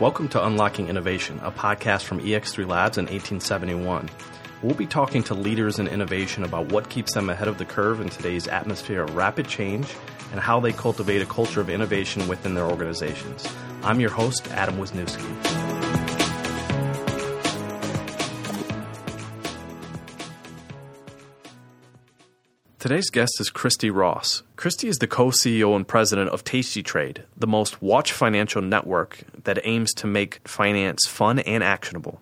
Welcome to Unlocking Innovation, a podcast from EX3 Labs in 1871. We'll be talking to leaders in innovation about what keeps them ahead of the curve in today's atmosphere of rapid change and how they cultivate a culture of innovation within their organizations. I'm your host, Adam Wisniewski. Today's guest is Kristi Ross. Kristi is the co CEO and president of Tasty Trade, the most watched financial network that aims to make finance fun and actionable.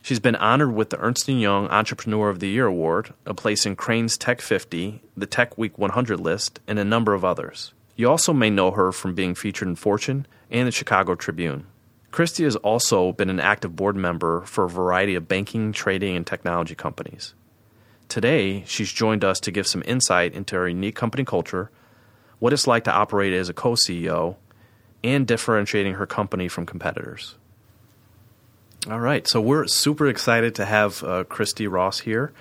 She's been honored with the Ernst & Young Entrepreneur of the Year award, a place in Crain's Tech 50, the Tech Week 100 list, and a number of others. You also may know her from being featured in Fortune and the Chicago Tribune. Kristi has also been an active board member for a variety of banking, trading, and technology companies. Today, she's joined us to give some insight into her unique company culture, what it's like to operate as a co CEO, and differentiating her company from competitors. All right, so we're super excited to have uh, Kristi Ross here.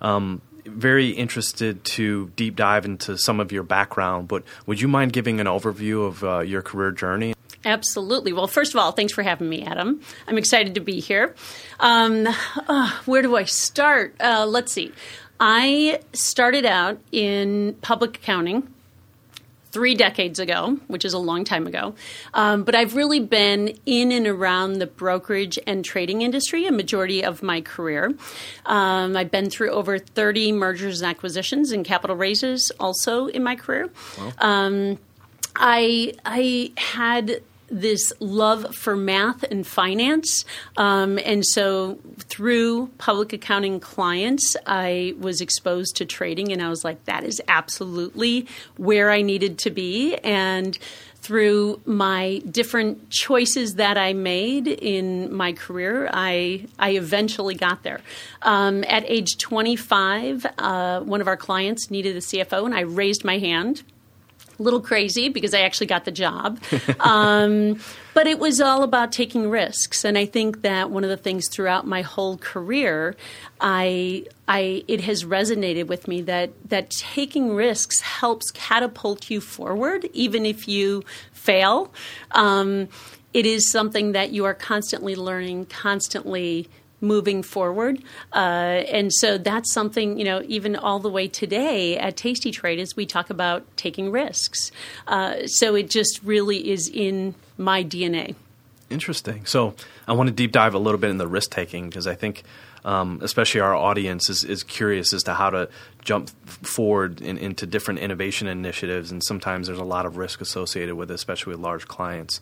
Um, very interested to deep dive into some of your background, but would you mind giving an overview of uh, your career journey? Absolutely. Well, first of all, thanks for having me, Adam. I'm excited to be here. Um, uh, where do I start? Uh, let's see. I started out in public accounting three decades ago, which is a long time ago. Um, but I've really been in and around the brokerage and trading industry a majority of my career. Um, I've been through over 30 mergers and acquisitions and capital raises also in my career. Wow. Um, I I had this love for math and finance. Um, and so through public accounting clients, I was exposed to trading, and I was like, that is absolutely where I needed to be. And through my different choices that I made in my career, I I eventually got there. Um, at age 25, uh, one of our clients needed a CFO, and I raised my hand little crazy because I actually got the job. um, but it was all about taking risks, and I think that one of the things throughout my whole career, I, I, it has resonated with me that that taking risks helps catapult you forward, even if you fail. Um, it is something that you are constantly learning, constantly moving forward. Uh, and so that's something, you know, even all the way today at Tasty Trade as we talk about taking risks. Uh, so it just really is in my DNA. Interesting. So I want to deep dive a little bit in the risk taking because I think. Um, especially our audience is, is curious as to how to jump forward in, into different innovation initiatives, and sometimes there's a lot of risk associated with it, especially with large clients.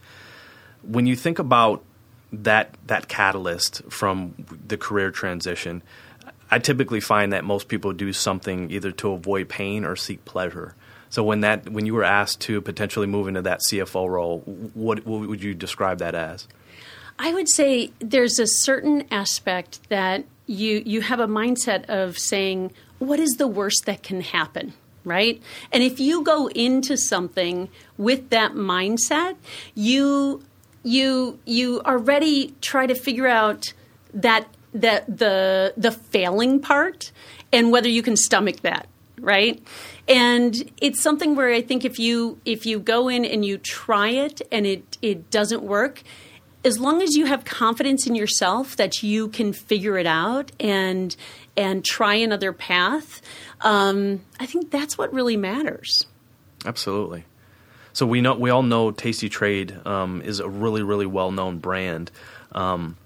When you think about that that catalyst from the career transition, I typically find that most people do something either to avoid pain or seek pleasure. So when that when you were asked to potentially move into that CFO role, what, what would you describe that as? I would say there's a certain aspect that you you have a mindset of saying, what is the worst that can happen? right? And if you go into something with that mindset, you you you already try to figure out that that the the failing part and whether you can stomach that right? And it's something where i think if you if you go in and you try it and it it doesn't work as long as you have confidence in yourself that you can figure it out and and try another path um, i think that's what really matters. Absolutely so we know we all know tastytrade um, is a really really well known brand. Um,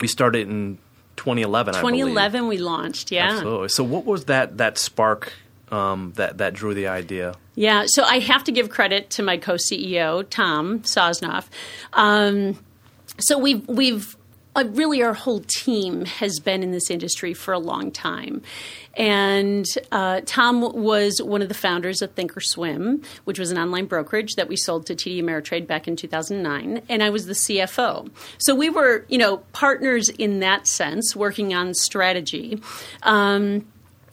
we started in 2011. 2011 we launched. Yeah. Absolutely. So what was that that spark um, that that drew the idea? Yeah. So I have to give credit to my co CEO Tom Sosnoff. Um, so we've we've really our whole team has been in this industry for a long time. And uh, Tom was one of the founders of Thinkorswim, which was an online brokerage that we sold to TD Ameritrade back in 2009. And I was the CFO. So we were, you know, partners in that sense, working on strategy. Um,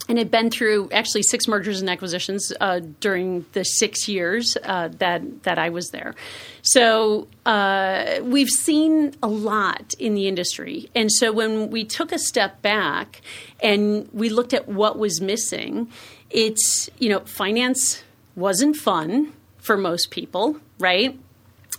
and had been through actually six mergers and acquisitions uh, during the six years uh, that that I was there. So uh, we've seen a lot in the industry, and so when we took a step back and we looked at what was missing, it's you know finance wasn't fun for most people, right?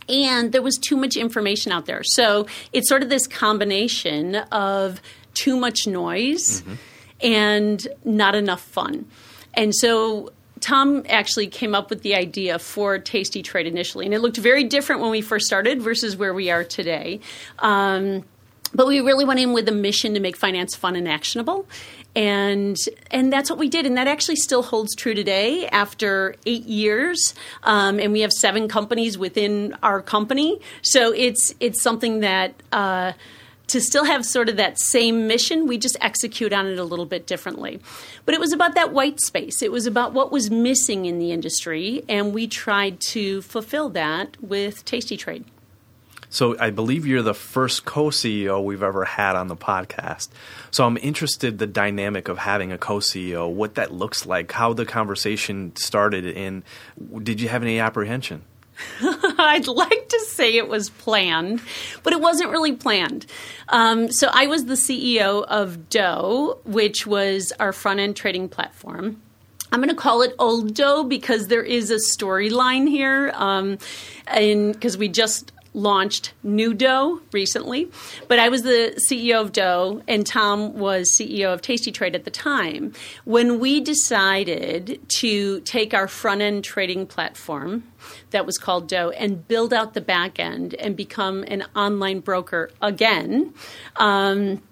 and there was too much information out there. So it's sort of this combination of too much noise mm-hmm. And not enough fun. And so Tom actually came up with the idea for Tasty Trade initially, and it looked very different when we first started versus where we are today. Um, but we really went in with a mission to make finance fun and actionable and and that's what we did and that actually still holds true today after eight years um, and we have seven companies within our company so it's it's something that uh, to still have sort of that same mission, we just execute on it a little bit differently. But it was about that white space. It was about what was missing in the industry, and we tried to fulfill that with Tasty Trade. So I believe you're the first co-CEO we've ever had on the podcast. So I'm interested the dynamic of having a co-CEO, what that looks like, how the conversation started, and did you have any apprehension? I'd like to say it was planned, but it wasn't really planned. Um, so I was the CEO of Dough, which was our front end trading platform. I'm going to call it Old Dough because there is a storyline here, um, and because we just launched New Dough recently, but I was the CEO of Dough, and Tom was CEO of Tasty Trade at the time. When we decided to take our front end trading platform that was called Dough and build out the back end and become an online broker again. Um,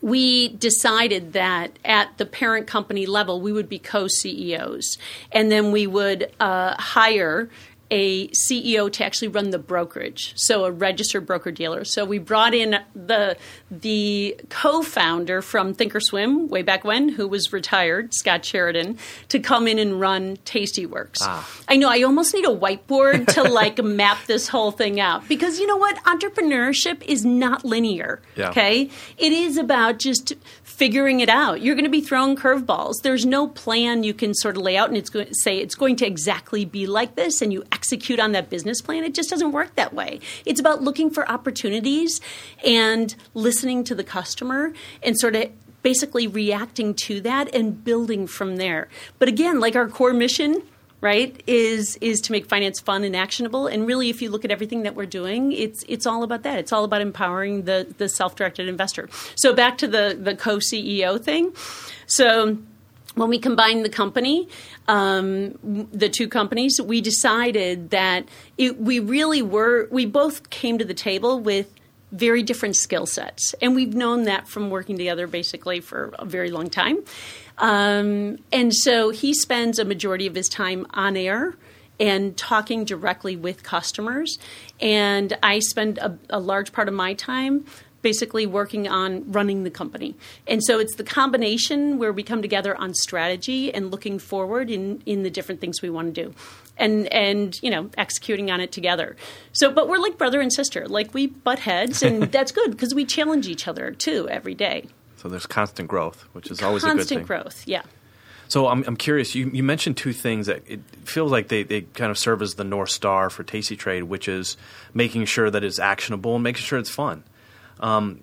we decided that at the parent company level, we would be co CEOs. And then we would uh, hire a CEO to actually run the brokerage, so a registered broker dealer. So we brought in the the co-founder from Thinkorswim way back when, who was retired, Scott Sheridan, to come in and run Tastyworks. Ah. I know I almost need a whiteboard to like map this whole thing out because you know what, entrepreneurship is not linear. Yeah. Okay, it is about just figuring it out. You're going to be throwing curveballs. There's no plan you can sort of lay out and it's going to say it's going to exactly be like this and you execute on that business plan. It just doesn't work that way. It's about looking for opportunities and listening to the customer and sort of basically reacting to that and building from there. But again, like our core mission, right is is to make finance fun and actionable and really if you look at everything that we're doing it's it's all about that it's all about empowering the the self-directed investor so back to the the co-ceo thing so when we combined the company, um, the two companies, we decided that it, we really were, we both came to the table with very different skill sets. And we've known that from working together basically for a very long time. Um, and so he spends a majority of his time on air and talking directly with customers. And I spend a, a large part of my time basically working on running the company. And so it's the combination where we come together on strategy and looking forward in, in the different things we want to do. And and you know executing on it together. So, but we're like brother and sister. Like we butt heads, and that's good because we challenge each other too every day. So there's constant growth, which is always constant a good thing. Constant growth, yeah. So I'm, I'm curious. You, you mentioned two things that it feels like they, they kind of serve as the north star for Tasty Trade, which is making sure that it's actionable and making sure it's fun. Um,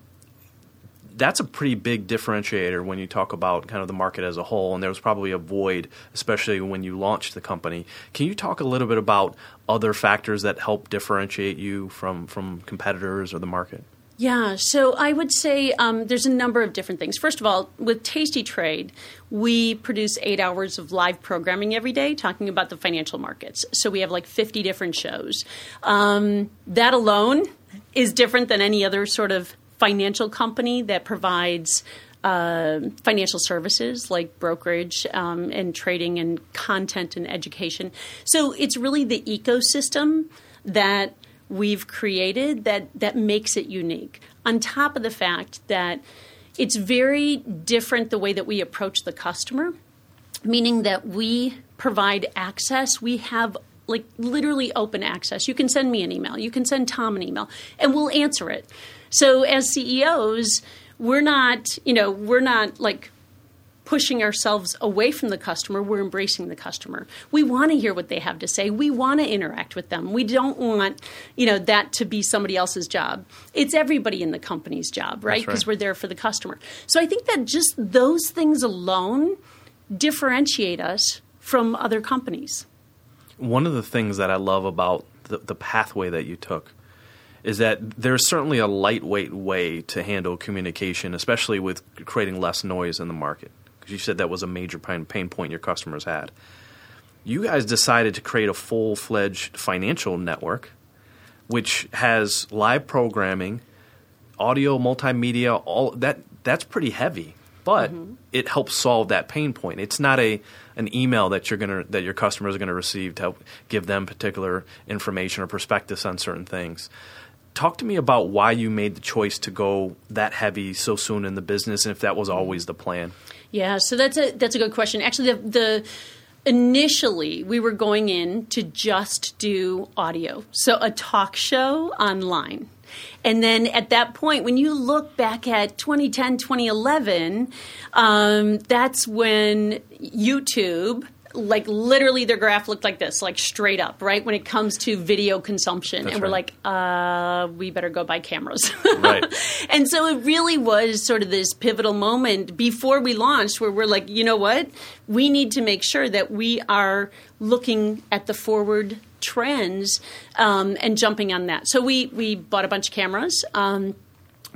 that's a pretty big differentiator when you talk about kind of the market as a whole, and there was probably a void, especially when you launched the company. Can you talk a little bit about other factors that help differentiate you from from competitors or the market? Yeah, so I would say um, there's a number of different things. First of all, with Tasty Trade, we produce eight hours of live programming every day talking about the financial markets. So we have like 50 different shows. Um, that alone is different than any other sort of financial company that provides uh, financial services like brokerage um, and trading and content and education. So it's really the ecosystem that we've created that that makes it unique. On top of the fact that it's very different the way that we approach the customer, meaning that we provide access. We have like literally open access. You can send me an email, you can send Tom an email, and we'll answer it. So as CEOs, we're not, you know, we're not like pushing ourselves away from the customer, we're embracing the customer. We want to hear what they have to say. We want to interact with them. We don't want, you know, that to be somebody else's job. It's everybody in the company's job, right? Because right. we're there for the customer. So I think that just those things alone differentiate us from other companies. One of the things that I love about the, the pathway that you took is that there's certainly a lightweight way to handle communication, especially with creating less noise in the market. Because you said that was a major pain point your customers had. You guys decided to create a full fledged financial network, which has live programming, audio, multimedia, all that. That's pretty heavy, but mm-hmm. it helps solve that pain point. It's not a an email that you're gonna that your customers are gonna receive to help give them particular information or perspectives on certain things. Talk to me about why you made the choice to go that heavy so soon in the business and if that was always the plan. Yeah so that's a that's a good question. Actually the, the initially we were going in to just do audio. So a talk show online and then at that point, when you look back at 2010, 2011, um, that's when YouTube like literally their graph looked like this, like straight up, right? When it comes to video consumption. That's and we're like, uh, we better go buy cameras. right. And so it really was sort of this pivotal moment before we launched where we're like, you know what? We need to make sure that we are looking at the forward trends um, and jumping on that. So we we bought a bunch of cameras. Um,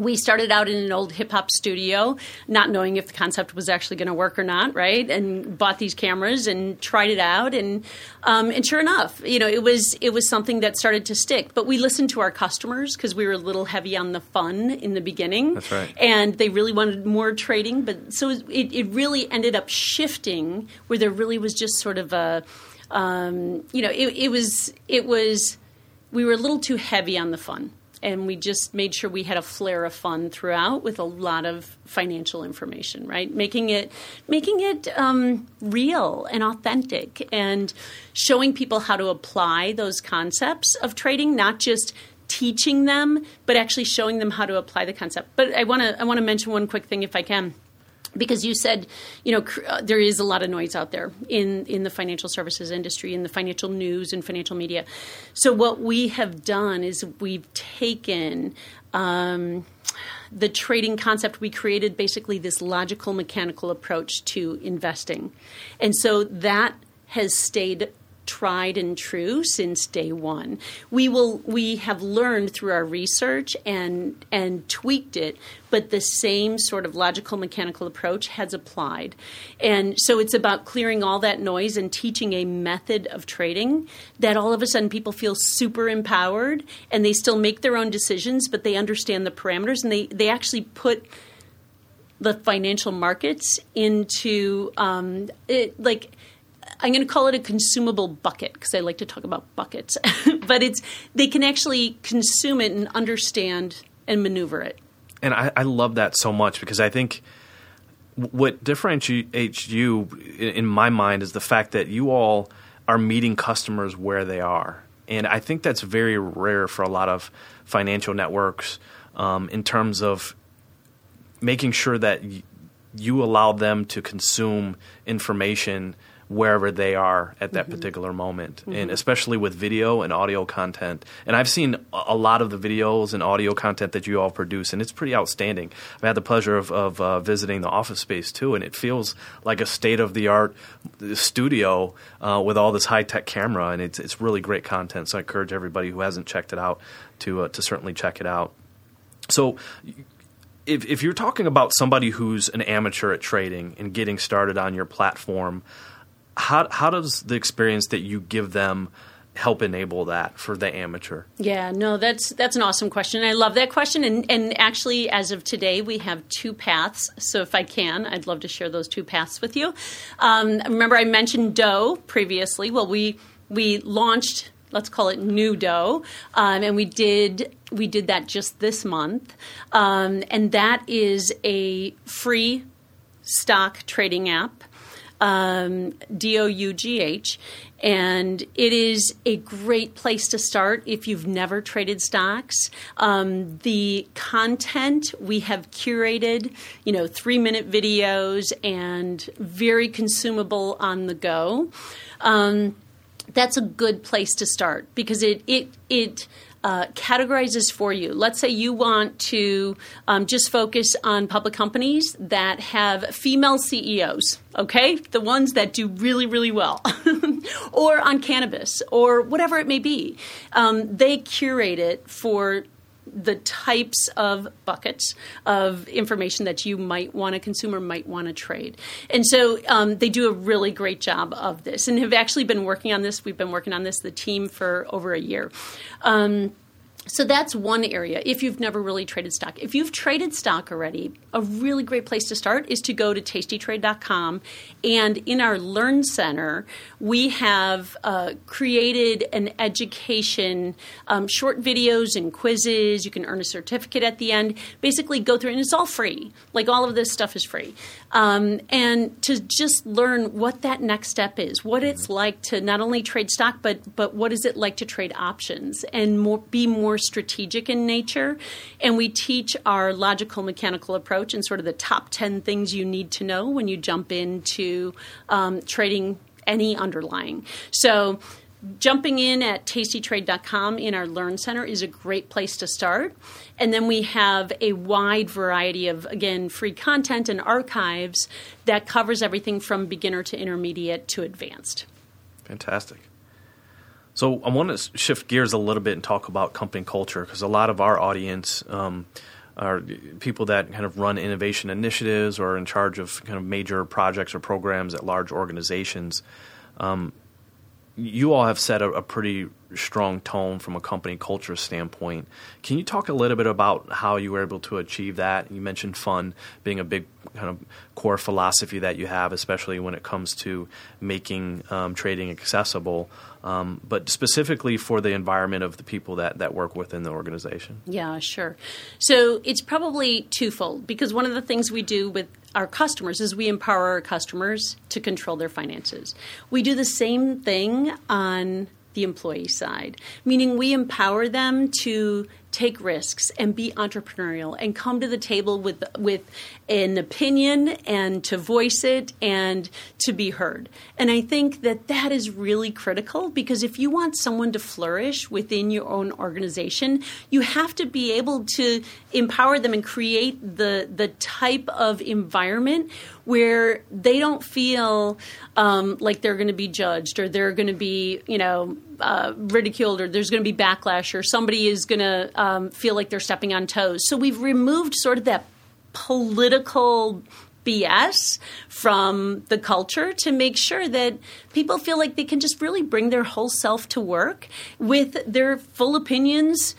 we started out in an old hip hop studio, not knowing if the concept was actually going to work or not, right? And bought these cameras and tried it out, and um, and sure enough, you know, it was it was something that started to stick. But we listened to our customers because we were a little heavy on the fun in the beginning. That's right. And they really wanted more trading, but so it, it really ended up shifting where there really was just sort of a, um, you know, it, it was it was we were a little too heavy on the fun. And we just made sure we had a flare of fun throughout with a lot of financial information right? Making it making it um, real and authentic and showing people how to apply those concepts of trading not just teaching them but actually showing them how to apply the concept. But i want to i want to mention one quick thing if i can because you said you know cr- uh, there is a lot of noise out there in in the financial services industry in the financial news and financial media. So what we have done is we've taken um, the trading concept we created basically this logical mechanical approach to investing. And so that has stayed tried and true since day one. We will we have learned through our research and and tweaked it, but the same sort of logical mechanical approach has applied. And so it's about clearing all that noise and teaching a method of trading that all of a sudden people feel super empowered and they still make their own decisions, but they understand the parameters and they, they actually put the financial markets into um, it, like I'm going to call it a consumable bucket because I like to talk about buckets. but it's they can actually consume it and understand and maneuver it. And I, I love that so much because I think what differentiates you in my mind is the fact that you all are meeting customers where they are. And I think that's very rare for a lot of financial networks um, in terms of making sure that you allow them to consume information wherever they are at that mm-hmm. particular moment, mm-hmm. and especially with video and audio content. And I've seen a lot of the videos and audio content that you all produce, and it's pretty outstanding. I've had the pleasure of, of uh, visiting the office space too, and it feels like a state of the art studio uh, with all this high tech camera, and it's it's really great content. So I encourage everybody who hasn't checked it out to uh, to certainly check it out. So if, if you're talking about somebody who's an amateur at trading and getting started on your platform, how how does the experience that you give them help enable that for the amateur? Yeah, no, that's that's an awesome question. I love that question, and and actually, as of today, we have two paths. So if I can, I'd love to share those two paths with you. Um, remember, I mentioned Dough previously. Well, we we launched. Let's call it New Dough, um, and we did we did that just this month, um, and that is a free stock trading app um, D O U G H. And it is a great place to start if you've never traded stocks. Um, the content we have curated, you know, three minute videos and very consumable on the go. Um, that's a good place to start because it it it uh, categorizes for you. Let's say you want to um, just focus on public companies that have female CEOs, okay? The ones that do really, really well, or on cannabis, or whatever it may be. Um, they curate it for the types of buckets of information that you might want a consumer might want to trade. And so um, they do a really great job of this and have actually been working on this. We've been working on this, the team, for over a year. Um, so that's one area if you've never really traded stock. If you've traded stock already, a really great place to start is to go to tastytrade.com. And in our Learn Center, we have uh, created an education, um, short videos and quizzes. You can earn a certificate at the end. Basically, go through, and it's all free. Like all of this stuff is free. Um, and to just learn what that next step is, what it's like to not only trade stock, but but what is it like to trade options and more, be more strategic in nature. And we teach our logical mechanical approach and sort of the top ten things you need to know when you jump into um, trading any underlying. So jumping in at tastytrade.com in our learn center is a great place to start and then we have a wide variety of again free content and archives that covers everything from beginner to intermediate to advanced fantastic so i want to shift gears a little bit and talk about company culture because a lot of our audience um, are people that kind of run innovation initiatives or are in charge of kind of major projects or programs at large organizations um, you all have set a, a, pretty strong tone from a company culture standpoint. Can you talk a little bit about how you were able to achieve that? You mentioned fun being a big kind of core philosophy that you have, especially when it comes to making um, trading accessible, um, but specifically for the environment of the people that, that work within the organization. Yeah, sure. So it's probably twofold because one of the things we do with our customers is we empower our customers to control their finances. We do the same thing on the employee side, meaning we empower them to take risks and be entrepreneurial and come to the table with with an opinion and to voice it and to be heard. And I think that that is really critical because if you want someone to flourish within your own organization, you have to be able to empower them and create the the type of environment where they don't feel um, like they're going to be judged or they're going to be, you know, uh, ridiculed or there's going to be backlash or somebody is going to um, feel like they're stepping on toes. So we've removed sort of that political BS from the culture to make sure that people feel like they can just really bring their whole self to work with their full opinions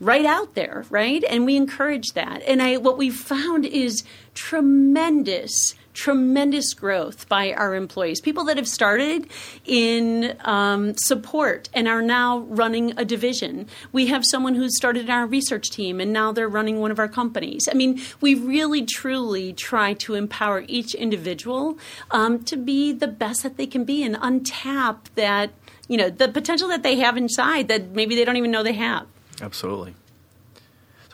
right out there, right? And we encourage that. And I what we've found is tremendous tremendous growth by our employees. People that have started in um, support and are now running a division. We have someone who's started in our research team and now they're running one of our companies. I mean, we really truly try to empower each individual um, to be the best that they can be and untap that, you know, the potential that they have inside that maybe they don't even know they have. Absolutely. So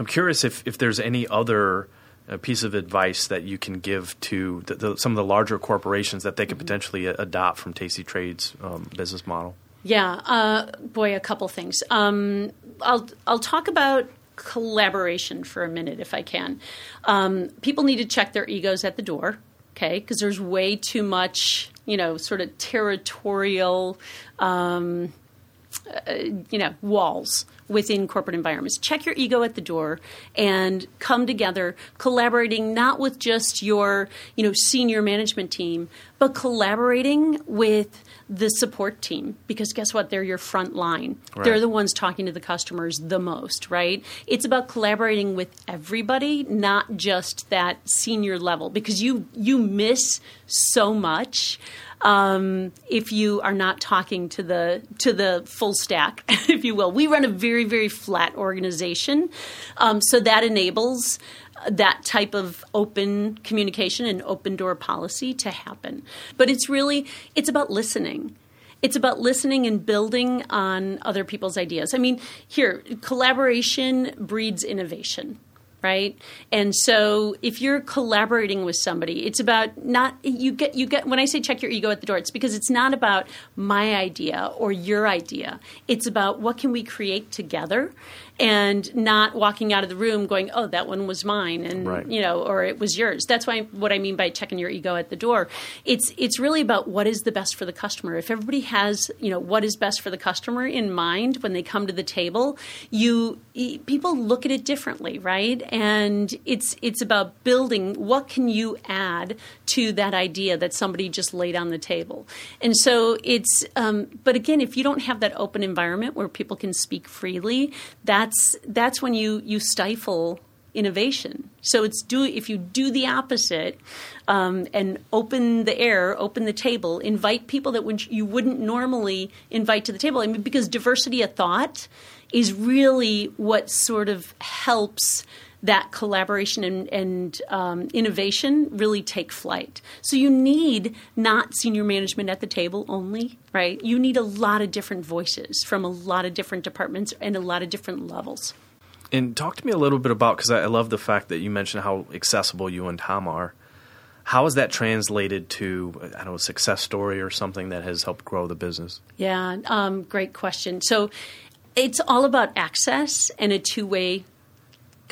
I'm curious if, if there's any other a piece of advice that you can give to the, the, some of the larger corporations that they could mm-hmm. potentially adopt from Tasty Trade's um, business model? Yeah, uh, boy, a couple things. Um, I'll I'll talk about collaboration for a minute if I can. Um, people need to check their egos at the door, okay? Because there's way too much, you know, sort of territorial. Um, uh, you know walls within corporate environments. Check your ego at the door and come together collaborating not with just your you know senior management team but collaborating with the support team. Because guess what? They're your front line. Right. they're the ones talking to the customers the most right? It's about collaborating with everybody not just that senior level because you you miss so much um, if you are not talking to the to the full stack, if you will. We run a very very flat organization, um, so that enables that type of open communication and open door policy to happen. But it's really it's about listening. It's about listening and building on other people's ideas. I mean, here, collaboration breeds innovation right? And so if you're collaborating with somebody, it's about not you get you get when I say check your ego at the door, it's because it's not about my idea or your idea. It's about what can we create together and not walking out of the room going, "Oh, that one was mine," and Right. you know, or it was yours. That's why what I mean by checking your ego at the door. It's it's really about what is the best for the customer. If everybody has you know what is best for the customer in mind when they come to the table, you people look at it differently, right? And it's it's about building what can you add to that idea that somebody just laid on the table. And so it's um, but again, if you don't have that open environment where people can speak freely, that's that's when you you stifle innovation. So it's do if you do the opposite um, and open the air, open the table, invite people that would, you wouldn't normally invite to the table. I mean, because diversity of thought is really what sort of helps that collaboration and, and um, innovation really take flight. So you need not senior management at the table only, right? You need a lot of different voices from a lot of different departments and a lot of different levels. And talk to me a little bit about because I, I love the fact that you mentioned how accessible you and Tom are. How is that translated to I don't know a success story or something that has helped grow the business? Yeah, um, great question. So it's all about access and a two way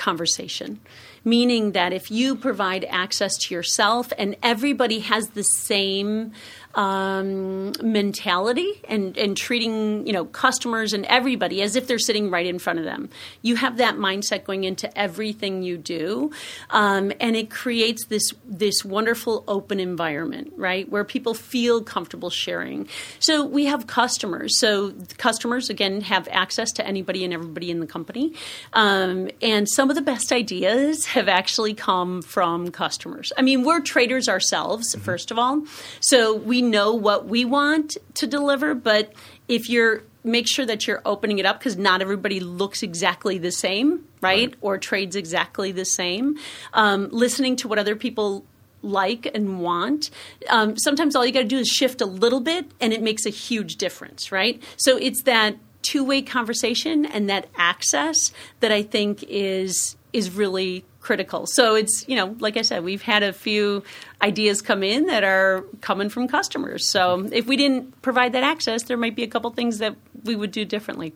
conversation. Meaning that if you provide access to yourself and everybody has the same um, mentality and, and treating you know customers and everybody as if they're sitting right in front of them, you have that mindset going into everything you do, um, and it creates this this wonderful open environment, right, where people feel comfortable sharing. So we have customers. So customers again have access to anybody and everybody in the company, um, and some of the best ideas have actually come from customers. I mean, we're traders ourselves, first of all, so we know what we want to deliver. But if you're make sure that you're opening it up because not everybody looks exactly the same, right? Right. Or trades exactly the same. Um, listening to what other people like and want. Um, sometimes all you got to do is shift a little bit, and it makes a huge difference, right? So it's that two-way conversation and that access that I think is is really critical. So it's you know, like I said, we've had a few ideas come in that are coming from customers. So if we didn't provide that access, there might be a couple things that we would do differently.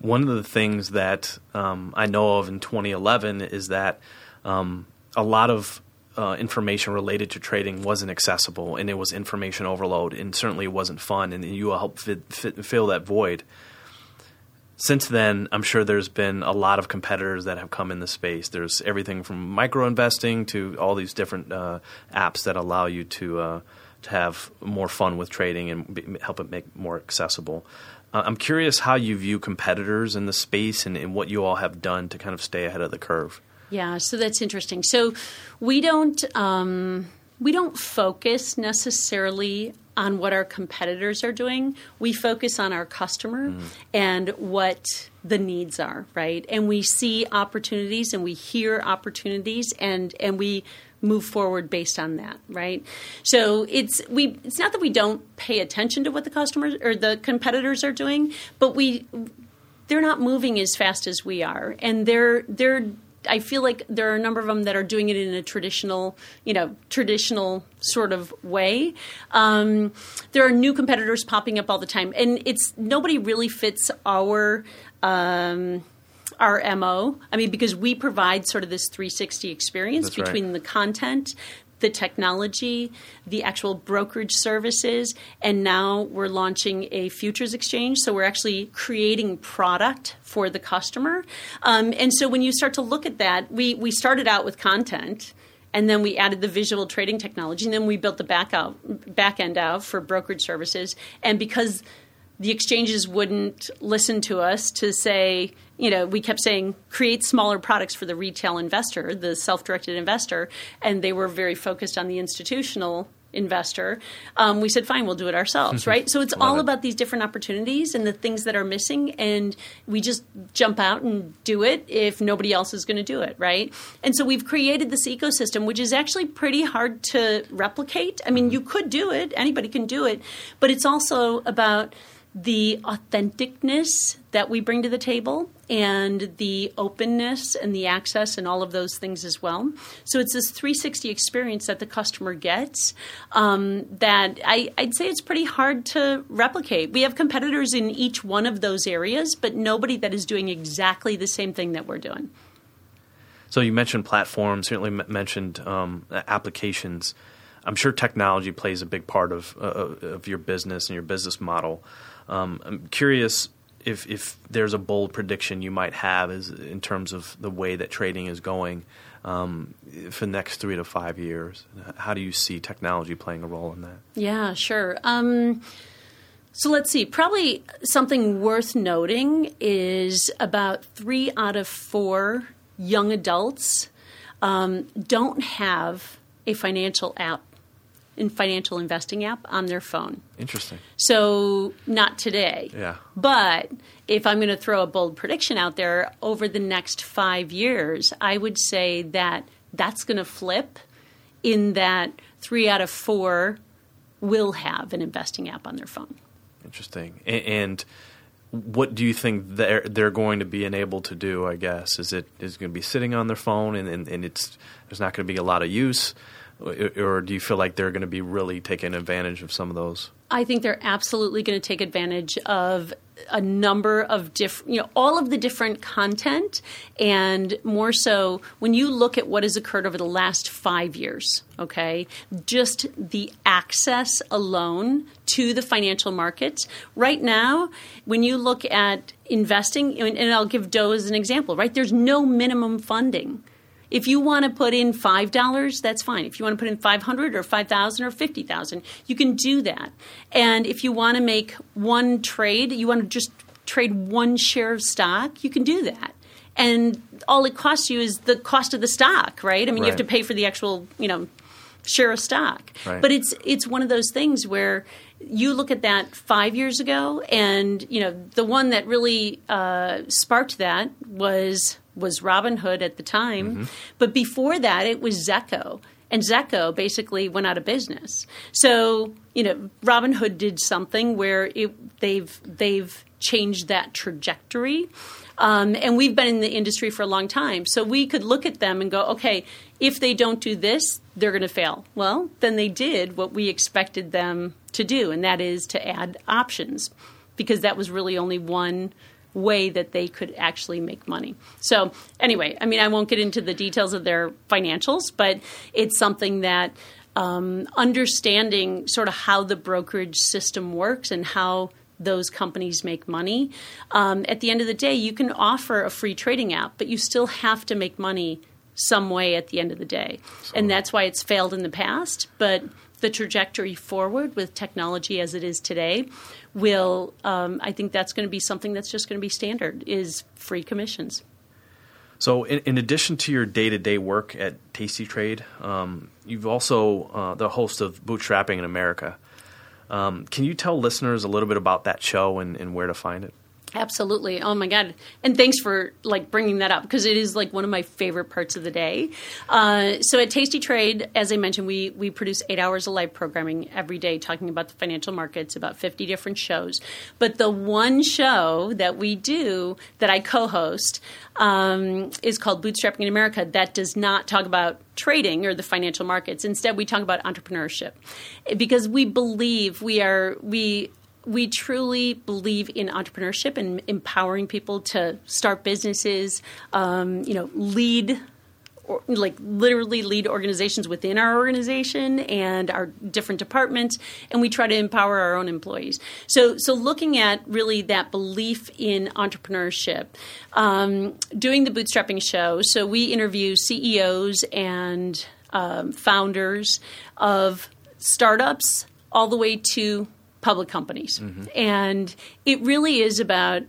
One of the things that um, I know of in 2011 is that um, a lot of uh, information related to trading wasn't accessible, and it was information overload, and certainly wasn't fun. And you helped fit, fit, fill that void. Since then, I'm sure there's been a lot of competitors that have come in the space. There's everything from micro investing to all these different uh, apps that allow you to uh, to have more fun with trading and be, help it make more accessible. Uh, I'm curious how you view competitors in the space and, and what you all have done to kind of stay ahead of the curve. Yeah, so that's interesting. So we don't um, we don't focus necessarily on what our competitors are doing. We focus on our customer mm. and what the needs are, right? And we see opportunities and we hear opportunities and and we move forward based on that, right? So it's we it's not that we don't pay attention to what the customers or the competitors are doing, but we they're not moving as fast as we are, and they're they're. I feel like there are a number of them that are doing it in a traditional, you know, traditional sort of way. Um, there are new competitors popping up all the time, and it's nobody really fits our. Um, our MO. I mean, because we provide sort of this 360 experience That's right. between the content, the technology, the actual brokerage services, and now we're launching a futures exchange. So we're actually creating product for the customer. Um, and so when you start to look at that, we, we started out with content. And then we added the visual trading technology, and then we built the back out, back end out for brokerage services. And because the exchanges wouldn't listen to us to say, you know, we kept saying create smaller products for the retail investor, the self directed investor, and they were very focused on the institutional investor. Um, we said, fine, we'll do it ourselves, right? So it's Love all it. about these different opportunities and the things that are missing, and we just jump out and do it if nobody else is going to do it, right? And so we've created this ecosystem, which is actually pretty hard to replicate. I mean, you could do it, anybody can do it, but it's also about the authenticness that we bring to the table and the openness and the access and all of those things as well. So it's this 360 experience that the customer gets um, that I, I'd say it's pretty hard to replicate. We have competitors in each one of those areas, but nobody that is doing exactly the same thing that we're doing. So you mentioned platforms, certainly mentioned um, applications. I'm sure technology plays a big part of uh, of your business and your business model. Um, I'm curious if if there's a bold prediction you might have is in terms of the way that trading is going um, for the next three to five years. How do you see technology playing a role in that? Yeah, sure. Um, so let's see. Probably something worth noting is about three out of four young adults um, don't have a financial app in financial investing app on their phone. Interesting. So not today. Yeah. But if I'm going to throw a bold prediction out there over the next 5 years, I would say that that's going to flip in that 3 out of 4 will have an investing app on their phone. Interesting. And what do you think they're they're going to be enabled to do? I guess is it is it going to be sitting on their phone and, and, and it's there's not going to be a lot of use or do you feel like they're going to be really taking advantage of some of those? I think they're absolutely going to take advantage of a number of different, you know, all of the different content, and more so when you look at what has occurred over the last five years, okay, just the access alone to the financial markets. Right now, when you look at investing, and I'll give Dough as an example, right, there's no minimum funding if you want to put in five dollars, that's fine. If you want to put in five hundred or five thousand or fifty thousand, you can do that. And if you want to make one trade, you want to just trade one share of stock, you can do that. And all it costs you is the cost of the stock, right? I mean, right. you have to pay for the actual, you know, share of stock. Right. But it's it's one of those things where you look at that five years ago, and you know the one that really uh, sparked that was was Robinhood at the time, mm-hmm. but before that it was Zecco. And Zecco basically went out of business. So you know, Robinhood did something where it, they've they've changed that trajectory. Um, and we've been in the industry for a long time. So we could look at them and go, okay, if they don't do this, they're going to fail. Well, then they did what we expected them to do, and that is to add options because that was really only one way that they could actually make money. So, anyway, I mean, I won't get into the details of their financials, but it's something that um, understanding sort of how the brokerage system works and how those companies make money. Um, at the end of the day, you can offer a free trading app, but you still have to make money some way at the end of the day. So, and that's why it's failed in the past. But the trajectory forward with technology as it is today will um, i think that's going to be something that's just going to be standard is free commissions. So in, in addition to your day-to-day work at tastytrade um, you've also uh, the host of bootstrapping in america. Um, can you tell listeners a little bit about that show and, and where to find it Absolutely. Oh my God. And thanks for like bringing that up because it is like one of my favorite parts of the day. Uh, so at Tasty Trade, as I mentioned, we, we produce eight hours of live programming every day talking about the financial markets, about 50 different shows. But the one show that we do that I co host um, is called Bootstrapping in America that does not talk about trading or the financial markets. Instead, we talk about entrepreneurship because we believe we are, we we truly believe in entrepreneurship and empowering people to start businesses, um, you know, lead or, like literally lead organizations within our organization and our different departments, and we try to empower our own employees. So, so looking at really that belief in entrepreneurship, um, doing the bootstrapping show. So we interview CEOs and um, founders of startups all the way to public companies. Mm-hmm. And it really is about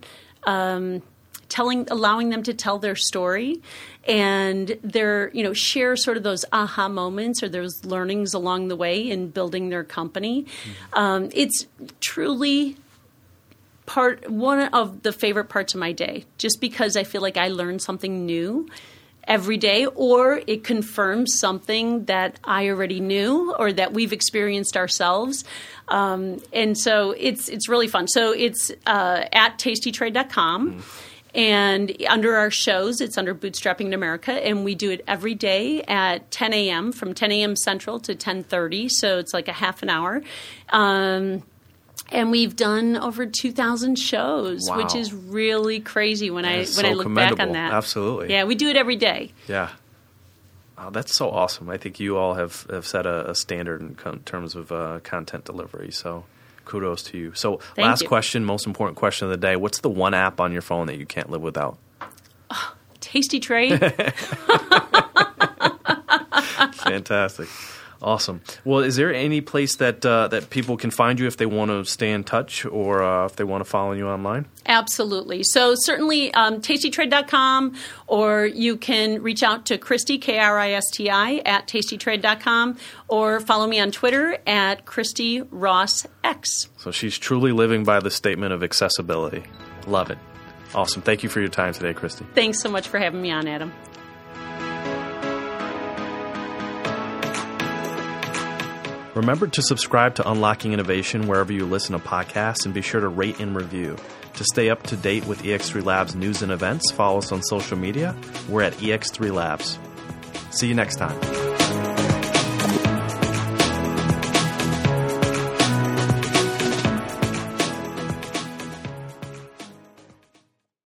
um, telling, allowing them to tell their story and their, you know, share sort of those aha moments or those learnings along the way in building their company. Mm-hmm. Um, it's truly part one of the favorite parts of my day just because I feel like I learn something new every day, or it confirms something that I already knew or that we've experienced ourselves. Um, and so it's it's really fun. So it's uh, at tastytrade.com. Mm. And under our shows, it's under Bootstrapping in America, and we do it every day at 10 a.m. from 10 a.m. Central to 10:30. So it's like a half an hour. Um, and we've done over 2000 shows wow. which is really crazy when that i when so i look back on that absolutely yeah we do it every day yeah Oh, that's so awesome! I think you all have, have set a, a standard in con- terms of uh, content delivery. So, kudos to you. So, Thank last you. question, most important question of the day: What's the one app on your phone that you can't live without? Oh, tasty Trade. Fantastic. Awesome. Well, is there any place that uh, that people can find you if they want to stay in touch or uh, if they want to follow you online? Absolutely. So certainly um, tastytrade.com or you can reach out to Kristi, K-R-I-S-T-I, at tastytrade.com or follow me on Twitter at Kristi Ross X. So she's truly living by the statement of accessibility. Love it. Awesome. Thank you for your time today, Kristi. Thanks so much for having me on, Adam. Remember to subscribe to Unlocking Innovation wherever you listen to podcasts and be sure to rate and review. To stay up to date with EX3 Labs news and events, follow us on social media. We're at EX3 Labs. See you next time.